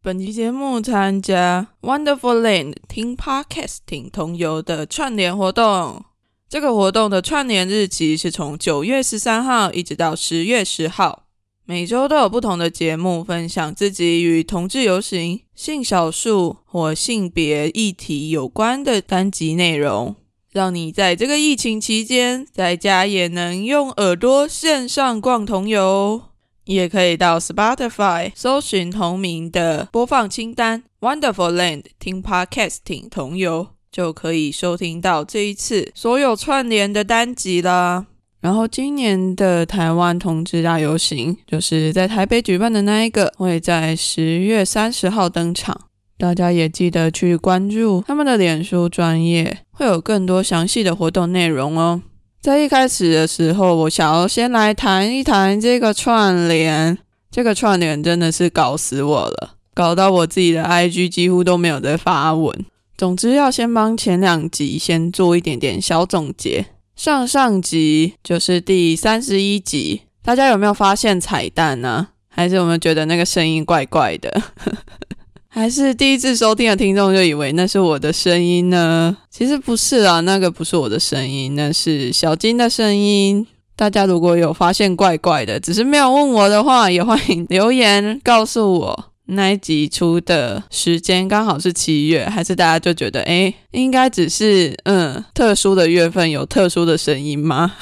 本期节目参加 Wonderful Land 听 Podcasting 同游的串联活动。这个活动的串联日期是从九月十三号一直到十月十号，每周都有不同的节目分享自己与同志游行、性少数或性别议题有关的单集内容，让你在这个疫情期间在家也能用耳朵线上逛同游。也可以到 Spotify 搜寻同名的播放清单 Wonderful Land 听 Podcasting 同游，就可以收听到这一次所有串联的单集啦。然后今年的台湾同志大游行，就是在台北举办的那一个，会在十月三十号登场。大家也记得去关注他们的脸书专业，会有更多详细的活动内容哦。在一开始的时候，我想要先来谈一谈这个串联。这个串联真的是搞死我了，搞到我自己的 IG 几乎都没有在发文。总之，要先帮前两集先做一点点小总结。上上集就是第三十一集，大家有没有发现彩蛋呢？还是有没有觉得那个声音怪怪的？还是第一次收听的听众就以为那是我的声音呢？其实不是啊，那个不是我的声音，那是小金的声音。大家如果有发现怪怪的，只是没有问我的话，也欢迎留言告诉我。那一集出的时间刚好是七月，还是大家就觉得哎，应该只是嗯特殊的月份有特殊的声音吗？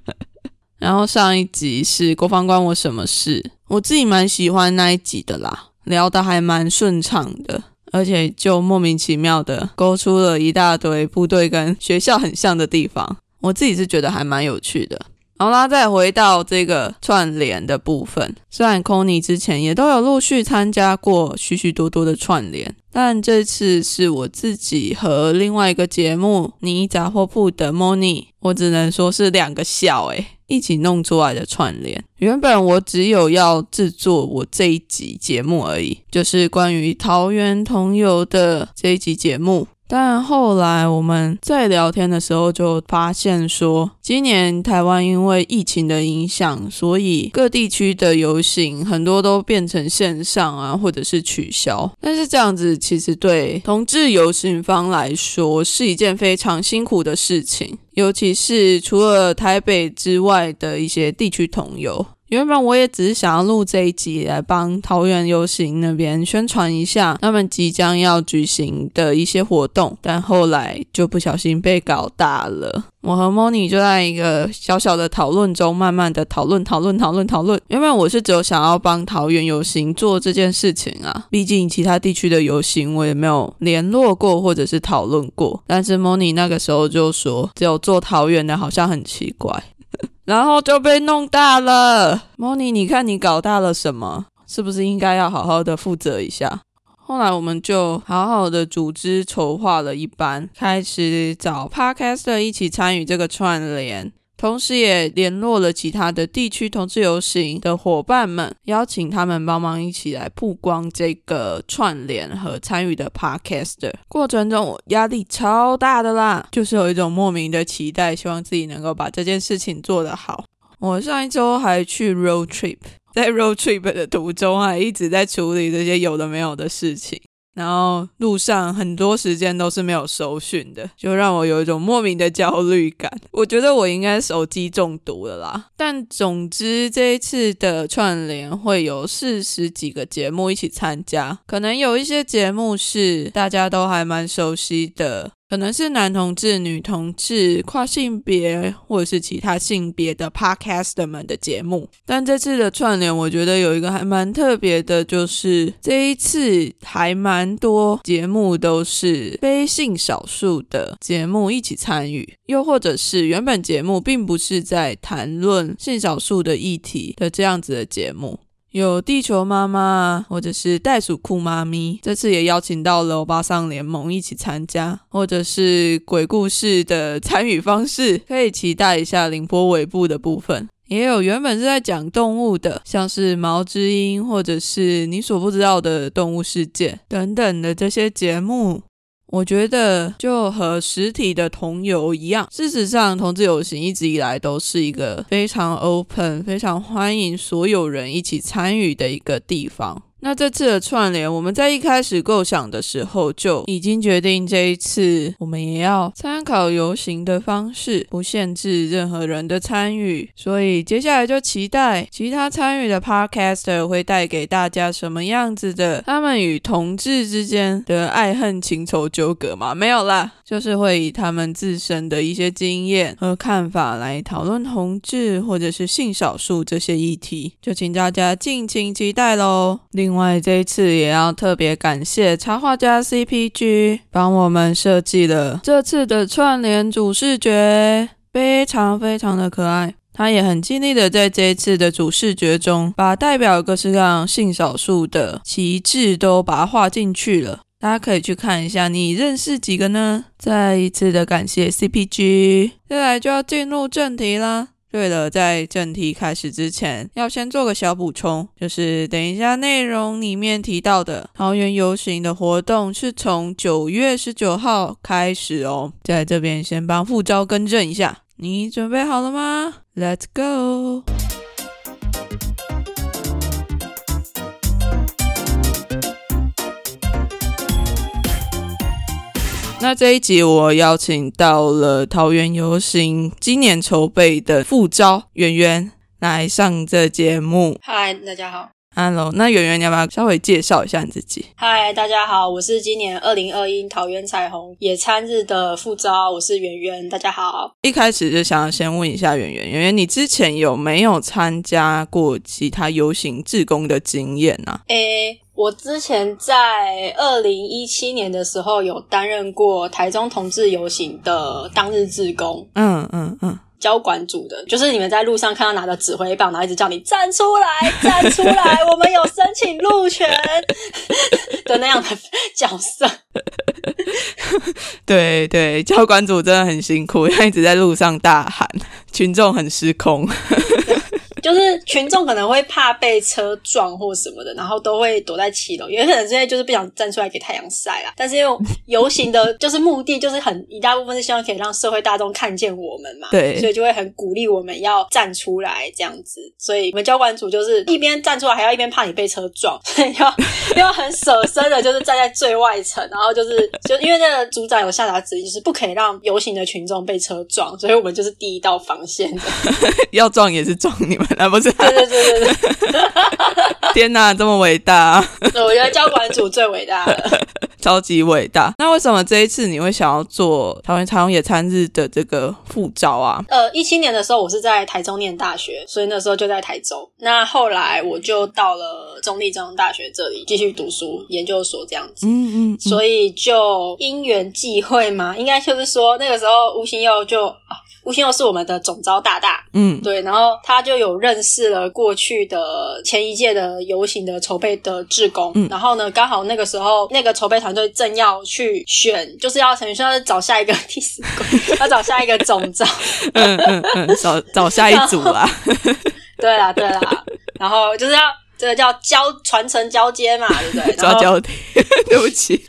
然后上一集是国防关我什么事？我自己蛮喜欢那一集的啦。聊得还蛮顺畅的，而且就莫名其妙的勾出了一大堆部队跟学校很像的地方，我自己是觉得还蛮有趣的。好啦，再回到这个串联的部分，虽然 Conny 之前也都有陆续参加过许许多多的串联，但这次是我自己和另外一个节目你杂货铺的 Moni，我只能说是两个笑诶。一起弄出来的串联。原本我只有要制作我这一集节目而已，就是关于桃园同游的这一集节目。但后来我们在聊天的时候就发现说，今年台湾因为疫情的影响，所以各地区的游行很多都变成线上啊，或者是取消。但是这样子其实对同志游行方来说是一件非常辛苦的事情，尤其是除了台北之外的一些地区同游。原本我也只是想要录这一集来帮桃园游行那边宣传一下他们即将要举行的一些活动，但后来就不小心被搞大了。我和 Moni 就在一个小小的讨论中，慢慢的讨论、讨论、讨论、讨论。原本我是只有想要帮桃园游行做这件事情啊，毕竟其他地区的游行我也没有联络过或者是讨论过。但是 Moni 那个时候就说，只有做桃园的好像很奇怪。然后就被弄大了。莫妮，你看你搞大了什么？是不是应该要好好的负责一下？后来我们就好好的组织筹划了一班，开始找 Podcaster 一起参与这个串联。同时也联络了其他的地区同志游行的伙伴们，邀请他们帮忙一起来曝光这个串联和参与的 Podcast。过程中我压力超大的啦，就是有一种莫名的期待，希望自己能够把这件事情做得好。我上一周还去 road trip，在 road trip 的途中啊一直在处理这些有的没有的事情。然后路上很多时间都是没有收讯的，就让我有一种莫名的焦虑感。我觉得我应该手机中毒了啦。但总之这一次的串联会有四十几个节目一起参加，可能有一些节目是大家都还蛮熟悉的。可能是男同志、女同志、跨性别或者是其他性别的 podcast 们的节目，但这次的串联，我觉得有一个还蛮特别的，就是这一次还蛮多节目都是非性少数的节目一起参与，又或者是原本节目并不是在谈论性少数的议题的这样子的节目。有地球妈妈，或者是袋鼠酷妈咪，这次也邀请到了欧巴桑联盟一起参加，或者是鬼故事的参与方式，可以期待一下凌波尾部的部分。也有原本是在讲动物的，像是毛之音，或者是你所不知道的动物世界等等的这些节目。我觉得就和实体的同游一样，事实上，同志游行一直以来都是一个非常 open、非常欢迎所有人一起参与的一个地方。那这次的串联，我们在一开始构想的时候就已经决定，这一次我们也要参考游行的方式，不限制任何人的参与。所以接下来就期待其他参与的 Podcaster 会带给大家什么样子的他们与同志之间的爱恨情仇纠葛吗？没有啦，就是会以他们自身的一些经验和看法来讨论同志或者是性少数这些议题，就请大家敬请期待喽。另另外，这一次也要特别感谢插画家 CPG 帮我们设计了这次的串联主视觉，非常非常的可爱。他也很尽力的在这一次的主视觉中，把代表各式各样性少数的旗帜都把它画进去了。大家可以去看一下，你认识几个呢？再一次的感谢 CPG。接下来就要进入正题啦。对了，在正题开始之前，要先做个小补充，就是等一下内容里面提到的桃园游行的活动是从九月十九号开始哦，在这边先帮副招更正一下，你准备好了吗？Let's go。那这一集我邀请到了桃园游行今年筹备的副招圆圆来上这节目。嗨，大家好。Hello，那圆圆你要不要稍微介绍一下你自己？嗨，大家好，我是今年二零二一桃园彩虹野餐日的副招，我是圆圆。大家好。一开始就想要先问一下圆圆，圆圆你之前有没有参加过其他游行志工的经验呢？诶。我之前在二零一七年的时候有担任过台中同志游行的当日志工，嗯嗯嗯，交管组的，就是你们在路上看到拿着指挥棒，然后一直叫你站出来，站出来，我们有申请路权的那样的角色。对 对，交管组真的很辛苦，他一直在路上大喊，群众很失控。就是群众可能会怕被车撞或什么的，然后都会躲在七楼，也可能现在就是不想站出来给太阳晒啦。但是因为游行的，就是目的就是很一大部分是希望可以让社会大众看见我们嘛，对，所以就会很鼓励我们要站出来这样子。所以我们交管组就是一边站出来，还要一边怕你被车撞，所 以要要很舍身的，就是站在最外层，然后就是就因为那个组长有下达指令，就是不可以让游行的群众被车撞，所以我们就是第一道防线的，要撞也是撞你们。啊，不是，对对对对对，天哪，这么伟大！我觉得交管组最伟大了，超级伟大。那为什么这一次你会想要做台湾彩虹野餐日的这个副招啊？呃，一七年的时候，我是在台中念大学，所以那时候就在台中。那后来我就到了中立中大学这里继续读书研究所这样子。嗯嗯，所以就因缘际会嘛，应该就是说那个时候吴兴佑就。吴兴佑是我们的总招大大，嗯，对，然后他就有认识了过去的前一届的游行的筹备的志工，然后呢，刚好那个时候那个筹备团队正要去选，就是要陈宇轩要找下一个替死鬼，要找下一个总招，嗯嗯嗯，找找下一组啊，对啦对啦，然后就是要这个叫交传承交接嘛，对不对？抓交替，对不起。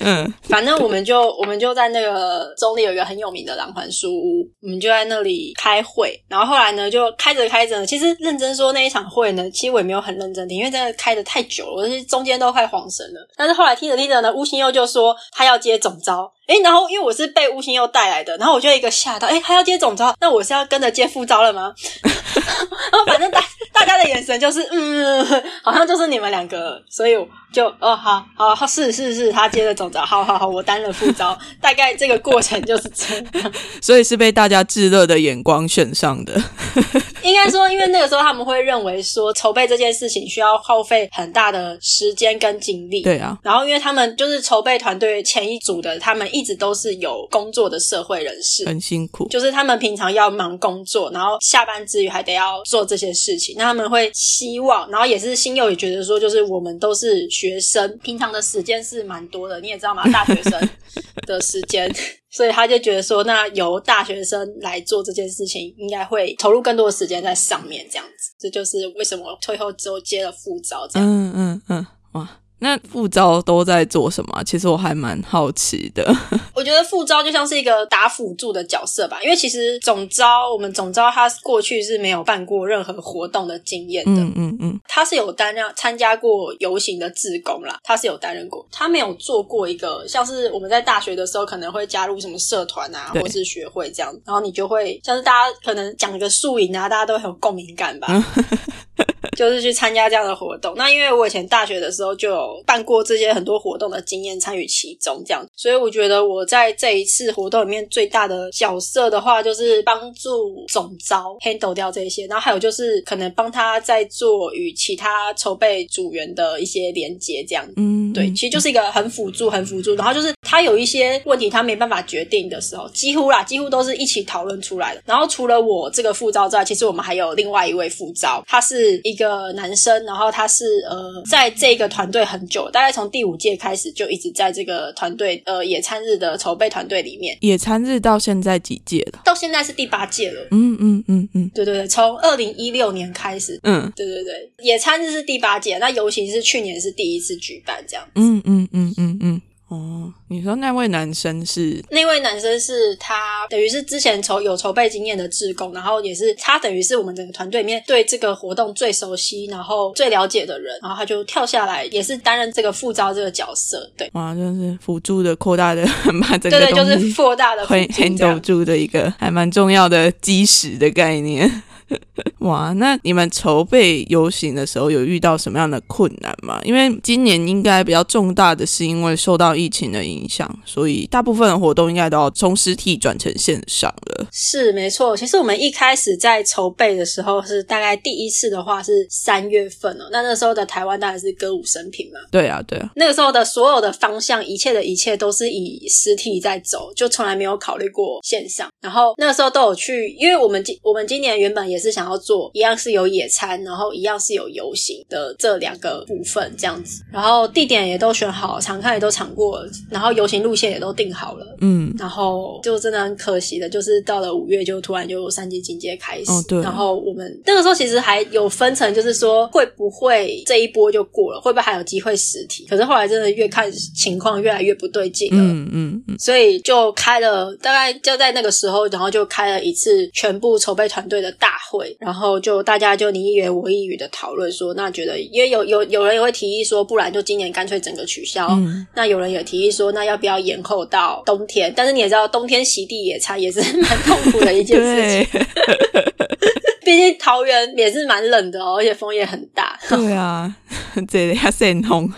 嗯，反正我们就我们就在那个中立有一个很有名的蓝环书屋，我们就在那里开会。然后后来呢，就开着开着，其实认真说那一场会呢，其实我也没有很认真听，因为真的开的太久了，我是中间都快晃神了。但是后来听着听着呢，吴兴佑就说他要接总招。哎，然后因为我是被吴兴佑带来的，然后我就一个吓到，哎，他要接总招，那我是要跟着接副招了吗？然后反正大大家的眼神就是，嗯，好像就是你们两个，所以就哦，好好是是是，他接着走着，好好好，我担了副招，大概这个过程就是这样，所以是被大家炙热的眼光选上的。应该说，因为那个时候他们会认为说筹备这件事情需要耗费很大的时间跟精力，对啊。然后因为他们就是筹备团队前一组的，他们一直都是有工作的社会人士，很辛苦。就是他们平常要忙工作，然后下班之余还得要做这些事情。那他们会希望，然后也是新友也觉得说，就是我们都是学生，平常的时间是蛮多的，你也知道嘛？大学生 的时间。所以他就觉得说，那由大学生来做这件事情，应该会投入更多的时间在上面，这样子。这就是为什么退后之后接了副招这样。嗯嗯嗯，哇，那副招都在做什么？其实我还蛮好奇的。我觉得副招就像是一个打辅助的角色吧，因为其实总招我们总招他过去是没有办过任何活动的经验的，嗯嗯嗯，他是有担任参加过游行的志工啦，他是有担任过，他没有做过一个像是我们在大学的时候可能会加入什么社团啊，对或是学会这样，然后你就会像是大家可能讲一个素营啊，大家都很有共鸣感吧。就是去参加这样的活动。那因为我以前大学的时候就有办过这些很多活动的经验，参与其中这样，所以我觉得我在这一次活动里面最大的角色的话，就是帮助总招 handle 掉这些，然后还有就是可能帮他在做与其他筹备组员的一些连接这样。嗯，对，其实就是一个很辅助、很辅助，然后就是他有一些问题他没办法决定的时候，几乎啦，几乎都是一起讨论出来的。然后除了我这个副招之外，其实我们还有另外一位副招，他是一个男生，然后他是呃在这个团队很久，大概从第五届开始就一直在这个团队呃野餐日的筹备团队里面，野餐日到现在几届了？到现在是第八届了。嗯嗯嗯嗯对对对，从二零一六年开始，嗯对对对，野餐日是第八届，那游行是去年是第一次举办这样。嗯嗯嗯嗯嗯。哦，你说那位男生是那位男生是他，等于是之前筹有筹备经验的志工，然后也是他等于是我们整个团队里面对这个活动最熟悉，然后最了解的人，然后他就跳下来，也是担任这个副招这个角色，对，哇，就是辅助的扩大的把整对对，个就是扩大的辅会助这 handle。住的一个还蛮重要的基石的概念。哇，那你们筹备游行的时候有遇到什么样的困难吗？因为今年应该比较重大的是因为受到疫情的影响，所以大部分的活动应该都要从实体转成线上了。是没错，其实我们一开始在筹备的时候是大概第一次的话是三月份哦，那那时候的台湾当然是歌舞升平嘛，对啊，对啊，那个时候的所有的方向，一切的一切都是以实体在走，就从来没有考虑过线上。然后那个时候都有去，因为我们今我们今年原本也是想要做一样是有野餐，然后一样是有游行的这两个部分这样子。然后地点也都选好，场看也都场过，然后游行路线也都定好了。嗯，然后就真的很可惜的，就是到了五月就突然就三级警戒开始。哦对然后我们那个时候其实还有分成，就是说会不会这一波就过了，会不会还有机会实体？可是后来真的越看情况越来越不对劲了。嗯嗯嗯，所以就开了，大概就在那个时候，然后就开了一次全部筹备团队的大会，然后就大家就你一言我一语的讨论说，那觉得因为有有有人也会提议说，不然就今年干脆整个取消。嗯那有人也提议说，那要不要延后到冬天？但是你也知道，冬天席地野餐也是 蛮痛苦的一件事情，对 毕竟桃园也是蛮冷的哦，而且风也很大。对啊，这里还是很痛。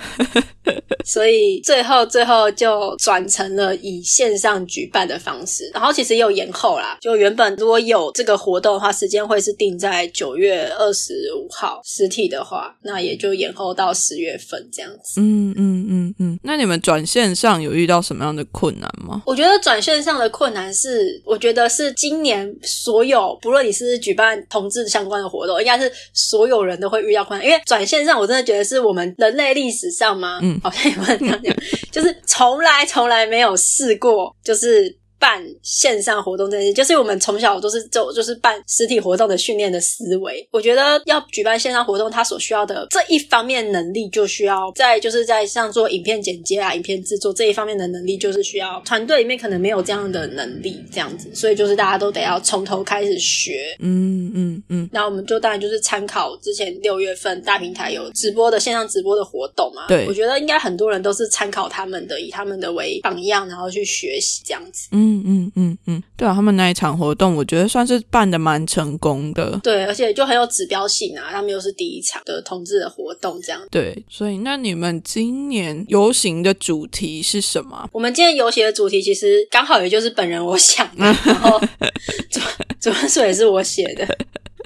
所以最后最后就转成了以线上举办的方式，然后其实也有延后啦。就原本如果有这个活动的话，时间会是定在九月二十五号，实体的话，那也就延后到十月份这样子。嗯嗯嗯嗯，那你们转线上有遇到什么样的困难吗？我觉得转线上的困难是，我觉得是今年所有不论你是举办同志相关的活动，应该是所有人都会遇到困难。因为转线上，我真的觉得是我们人类历史上吗？嗯好像也不能这样讲，就是从来从来没有试过，就是。办线上活动这件事，就是我们从小都是走就是办实体活动的训练的思维。我觉得要举办线上活动，它所需要的这一方面能力，就需要在就是在像做影片剪接啊、影片制作这一方面的能力，就是需要团队里面可能没有这样的能力，这样子，所以就是大家都得要从头开始学。嗯嗯嗯，那我们就当然就是参考之前六月份大平台有直播的线上直播的活动嘛。对我觉得应该很多人都是参考他们的，以他们的为榜样，然后去学习这样子。嗯嗯嗯嗯嗯，对啊，他们那一场活动，我觉得算是办的蛮成功的。对，而且就很有指标性啊，他们又是第一场的同志的活动，这样。对，所以那你们今年游行的主题是什么？我们今天游行的主题其实刚好也就是本人我想的，然后主主要说也是我写的。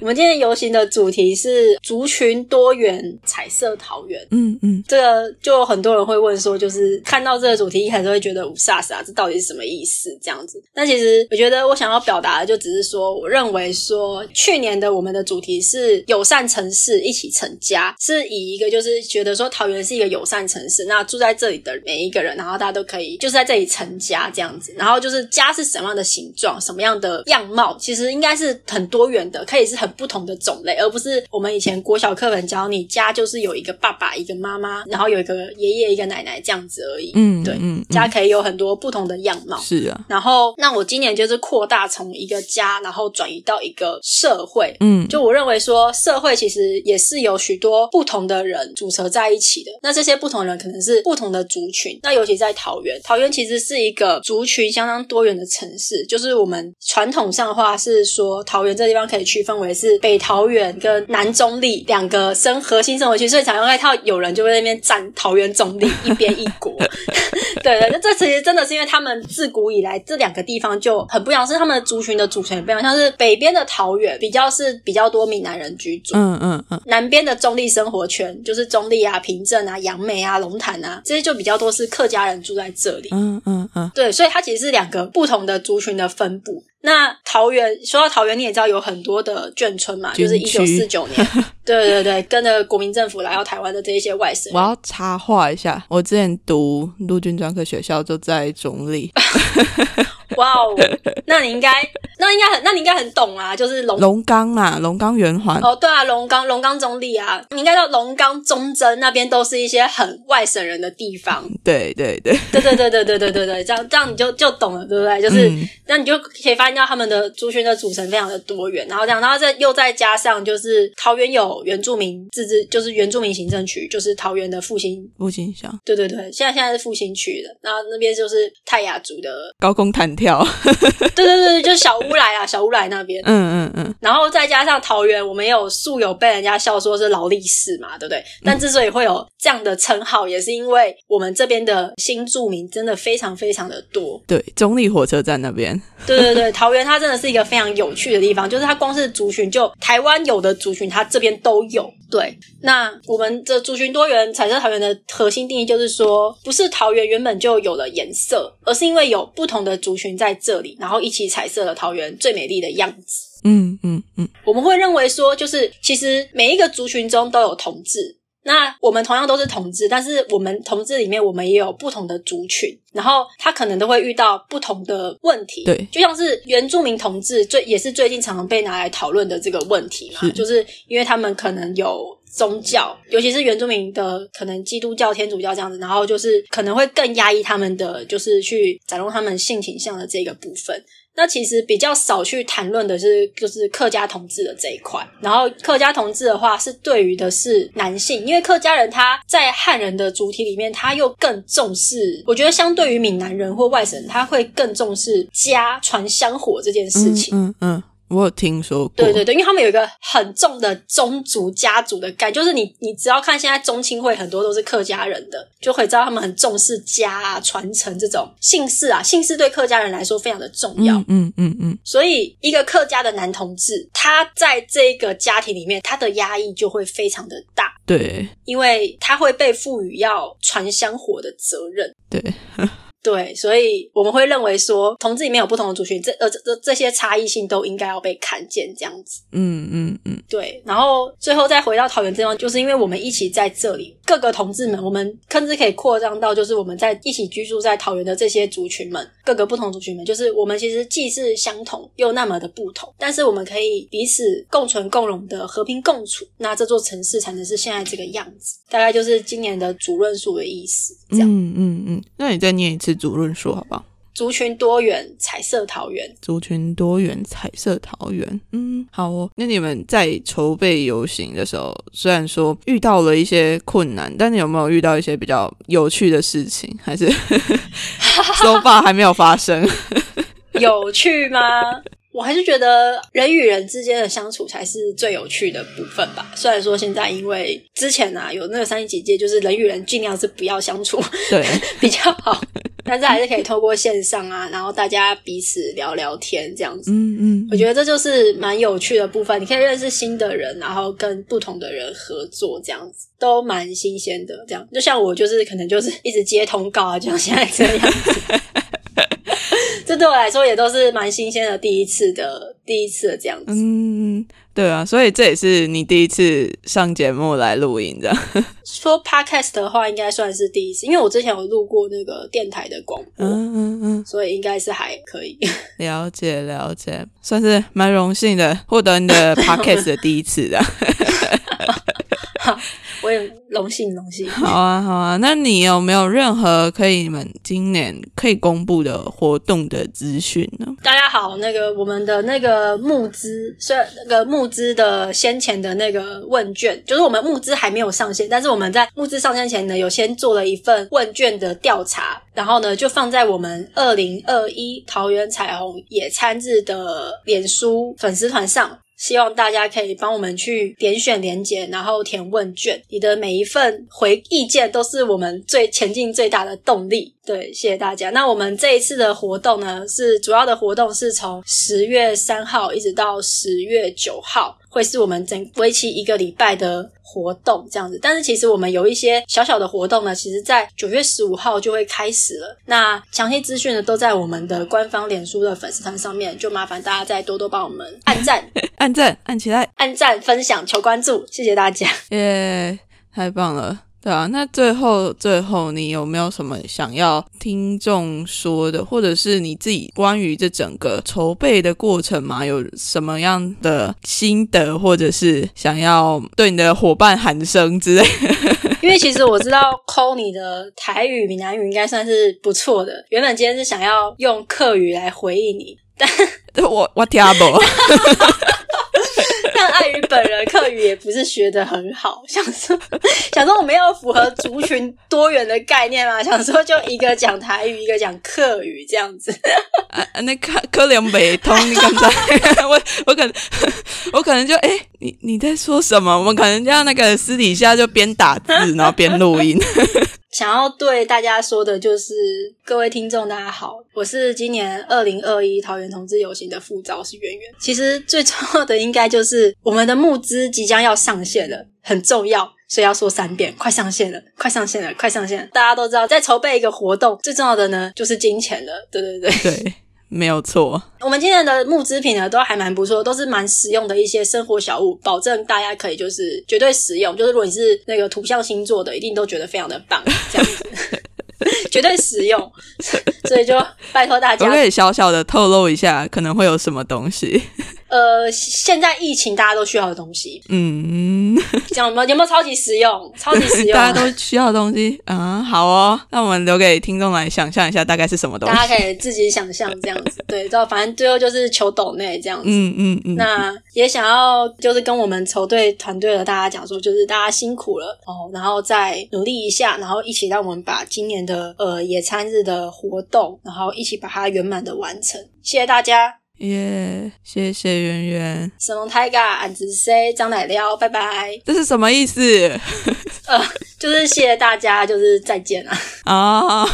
我们今天游行的主题是族群多元彩色桃园。嗯嗯这个就很多人会问说，就是看到这个主题一开始会觉得五煞煞，这到底是什么意思？这样子。但其实我觉得我想要表达的就只是说，我认为说去年的我们的主题是友善城市一起成家，是以一个就是觉得说桃园是一个友善城市，那住在这里的每一个人，然后大家都可以就是在这里成家这样子。然后就是家是什么样的形状，什么样的样貌，其实应该是很多元的，可以是很不同的种类，而不是我们以前国小课本教你家就是有一个爸爸、一个妈妈，然后有一个爷爷、一个奶奶这样子而已。嗯，对嗯，嗯家可以有很多不同的样貌。是啊，然后，那我今年就是扩大从一个家，然后转移到一个社会。嗯，就我认为说，社会其实也是有许多不同的人组成在一起的。那这些不同人可能是不同的族群。那尤其在桃园，桃园其实是一个族群相当多元的城市。就是我们传统上的话是说，桃园这地方可以区分为是北桃园跟南中立两个生核心生活区，所以常常看到有人就会在那边站桃园中立一边一国。对对，那这其实真的是因为他们自古以来这两个地方就很不一样，是他们的族群的组成也不一样。像是北边的桃园比较是比较多闽南人居住，嗯嗯嗯，南边的中立生活圈就是中立啊、平镇啊、杨梅啊、龙潭啊，这些就比较多是客家人住在这里。嗯嗯嗯，对，所以它其实是两个不同的族群的分布。那桃园说到桃园，你也知道有很多的眷村嘛，就是一九四九年，对对对，跟着国民政府来到台湾的这一些外省人。我要插话一下，我之前读陆军专科学校就在中立，哇哦，那你应该，那应该很，那你应该很懂啊，就是龙龙岗嘛，龙岗圆环，哦，对啊，龙岗龙岗中立啊，你应该到龙岗中贞那边都是一些很外省人的地方。对 对对，对对对对对对对对，这样这样你就就懂了，对不对？就是、嗯那你就可以发现到他们的族群的组成非常的多元，然后这样，然后再又再加上就是桃园有原住民自治，就是原住民行政区，就是桃园的复兴。复兴乡，对对对，现在现在是复兴区的，然后那边就是泰雅族的，高空弹跳，对对对，就是小乌来啊，小乌来那边，嗯嗯嗯，然后再加上桃园，我们也有素有被人家笑说是劳力士嘛，对不对？但之所以会有这样的称号，也是因为我们这边的新住民真的非常非常的多。对，中立火车站那边，对对对，桃园它真的是一个非常有趣的地方，就是它光是族群，就台湾有的族群，它这边都有。对，那我们的族群多元彩色桃园的核心定义就是说，不是桃园原本就有了颜色，而是因为有不同的族群在这里，然后一起彩色了桃园最美丽的样子。嗯嗯嗯，我们会认为说，就是其实每一个族群中都有同志。那我们同样都是同志，但是我们同志里面，我们也有不同的族群，然后他可能都会遇到不同的问题。对就像是原住民同志，最也是最近常常被拿来讨论的这个问题嘛，是就是因为他们可能有宗教，尤其是原住民的可能基督教、天主教这样子，然后就是可能会更压抑他们的，就是去展露他们性倾向的这个部分。那其实比较少去谈论的是，就是客家同志的这一块。然后客家同志的话，是对于的是男性，因为客家人他在汉人的主体里面，他又更重视，我觉得相对于闽南人或外省人，他会更重视家传香火这件事情。嗯嗯，我有听说过，对对对，因为他们有一个很重的宗族家族的概，就是你你只要看现在宗亲会很多都是客家人的，就会知道他们很重视家啊、传承这种姓氏啊，姓氏对客家人来说非常的重要。嗯嗯嗯嗯，所以，一个客家的男同志，他在这个家庭里面，他的压抑就会非常的大，对。因为他会被赋予要传香火的责任。对，对，所以我们会认为说，同志里面有不同的族群，这呃这这这些差异性都应该要被看见，这样子。嗯嗯嗯，对，然后最后再回到桃园这地方，就是因为我们一起在这里，各个同志们，我们甚至可以扩张到，就是我们在一起居住在桃园的这些族群们，各个不同族群们，就是我们其实既是相同又那么的不同，但是我们可以彼此共存共荣的和平共处，那这座城市才能是现在这个样子。大概就是今年的主论述的意思，这样。嗯嗯嗯，那你再念一次主论说好不好？族群多元，彩色桃园。族群多元，彩色桃园。嗯，好哦。那你们在筹备游行的时候，虽然说遇到了一些困难，但你有没有遇到一些比较有趣的事情？还是 so far 还没有发生？有趣吗？我还是觉得人与人之间的相处才是最有趣的部分吧。虽然说现在因为之前啊有那个三级警戒，就是人与人尽量是不要相处对，比较好，但是还是可以透过线上啊，然后大家彼此聊聊天这样子。嗯嗯，我觉得这就是蛮有趣的部分，你可以认识新的人，然后跟不同的人合作，这样子都蛮新鲜的。这样就像我就是可能就是一直接通告啊，就像现在这样子。这对我来说也都是蛮新鲜的第一次的第一次这样子。嗯，对啊，所以这也是你第一次上节目来录音的。说 podcast 的话，应该算是第一次，因为我之前有录过那个电台的广播，嗯嗯嗯，所以应该是还可以。了解了解，算是蛮荣幸的，获得你的 podcast 的第一次的。我也荣幸荣幸。好啊好啊，那你有没有任何可以你们今年可以公布的活动的资讯呢？大家好，那个我们的那个募资，虽然那个募资的先前的那个问卷，就是我们募资还没有上线，但是我们在募资上线前呢，有先做了一份问卷的调查，然后呢就放在我们二零二一桃园彩虹野餐日的脸书粉丝团上。希望大家可以帮我们去点选连接，然后填问卷。你的每一份回意见都是我们最前进最大的动力。对，谢谢大家。那我们这一次的活动呢，是主要的活动是从十月三号一直到十月九号。会是我们整为期一个礼拜的活动这样子，但是其实我们有一些小小的活动呢，其实在九月十五号就会开始了。那详细资讯呢都在我们的官方脸书的粉丝团上面，就麻烦大家再多多帮我们按赞、按赞、按起来、按赞、分享、求关注，谢谢大家！耶，太棒了！对啊，那最后最后，你有没有什么想要听众说的，或者是你自己关于这整个筹备的过程嘛，有什么样的心得，或者是想要对你的伙伴喊声之类？因为其实我知道 call 你的台语、闽南语应该算是不错的。原本今天是想要用客语来回应你，但 我我听不。但碍于本人课语也不是学的很好，想说想说我们要符合族群多元的概念嘛，想说就一个讲台语，一个讲客语这样子。啊，那科科联没通，你刚才 我我可能我可能就哎，你你在说什么？我们可能要那个私底下就边打字然后边录音。想要对大家说的就是，各位听众大家好，我是今年二零二一桃园同志游行的副招是圆圆。其实最重要的应该就是我们的募资即将要上线了，很重要，所以要说三遍，快上线了，快上线了，快上线！大家都知道，在筹备一个活动，最重要的呢就是金钱了，对对对对。没有错，我们今天的木制品呢都还蛮不错，都是蛮实用的一些生活小物，保证大家可以就是绝对实用。就是如果你是那个土象星座的，一定都觉得非常的棒，这样子绝对实用。所以就拜托大家，我可以小小的透露一下，可能会有什么东西。呃，现在疫情大家都需要的东西，嗯，讲有没有有没有超级实用？超级实用，大家都需要的东西啊。好哦，那我们留给听众来想象一下，大概是什么东西？大家可以自己想象这样子，对，就反正最后就是求抖内这样子。嗯嗯嗯。那也想要就是跟我们筹队团队的大家讲说，就是大家辛苦了哦，然后再努力一下，然后一起让我们把今年的呃野餐日的活动，然后一起把它圆满的完成。谢谢大家。耶，谢谢圆圆。神龙泰嘎，俺子 C 张奶料，拜拜。这是什么意思？呃，就是谢谢大家，就是再见啊。啊，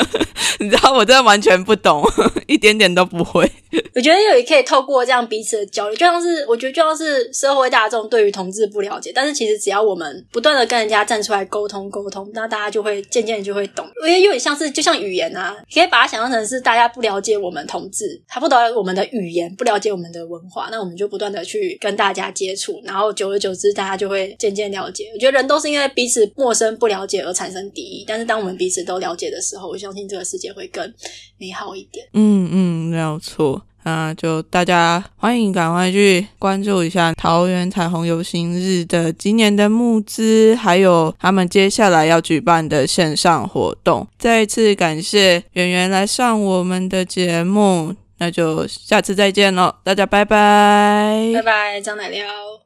你知道我真的完全不懂，一点点都不会。我觉得也可以透过这样彼此的交流，就像是我觉得就像是社会大众对于同志不了解，但是其实只要我们不断的跟人家站出来沟通沟通，那大家就会渐渐就会懂。因为有点像是就像语言啊，可以把它想象成是大家不了解我们同志，他不懂我们的语言，不了解我们的文化，那我们就不断的去跟大家接触，然后久而久之，大家就会渐渐了解。我觉得人都是因为彼此陌生不了解而产生敌意，但是当我们彼此都了解的时候，我相信这个世界会更美好一点。嗯嗯，没有错。那就大家欢迎赶快去关注一下桃园彩虹游行日的今年的募资，还有他们接下来要举办的线上活动。再一次感谢圆圆来上我们的节目，那就下次再见喽，大家拜拜，拜拜，张奶料。